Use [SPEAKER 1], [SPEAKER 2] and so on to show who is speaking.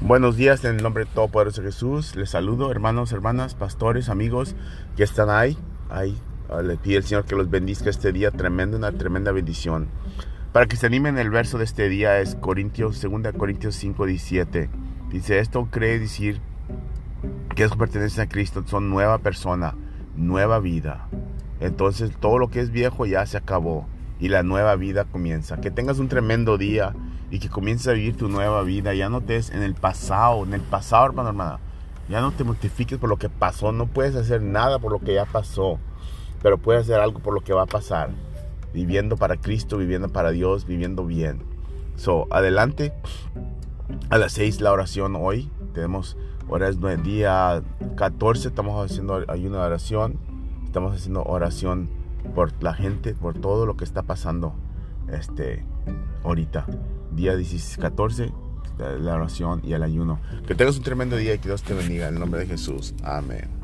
[SPEAKER 1] Buenos días en el nombre de Todopoderoso Jesús. Les saludo, hermanos, hermanas, pastores, amigos que están ahí. ahí. Ah, le pido al Señor que los bendiga este día, tremenda, una tremenda bendición. Para que se animen, el verso de este día es Corintios, 2 Corintios 5, 17. Dice, esto cree decir que es pertenecen a Cristo, son nueva persona, nueva vida. Entonces todo lo que es viejo ya se acabó y la nueva vida comienza. Que tengas un tremendo día y que comiences a vivir tu nueva vida. Ya no te en el pasado, en el pasado, hermano, hermana. Ya no te mortifiques por lo que pasó. No puedes hacer nada por lo que ya pasó, pero puedes hacer algo por lo que va a pasar. Viviendo para Cristo, viviendo para Dios, viviendo bien. So, adelante. A las 6 la oración hoy. Tenemos, ahora es día 14, estamos haciendo ayuno de oración. Estamos haciendo oración por la gente, por todo lo que está pasando este, ahorita día 14, la oración y el ayuno. Que tengas un tremendo día y que Dios te bendiga. En el nombre de Jesús. Amén.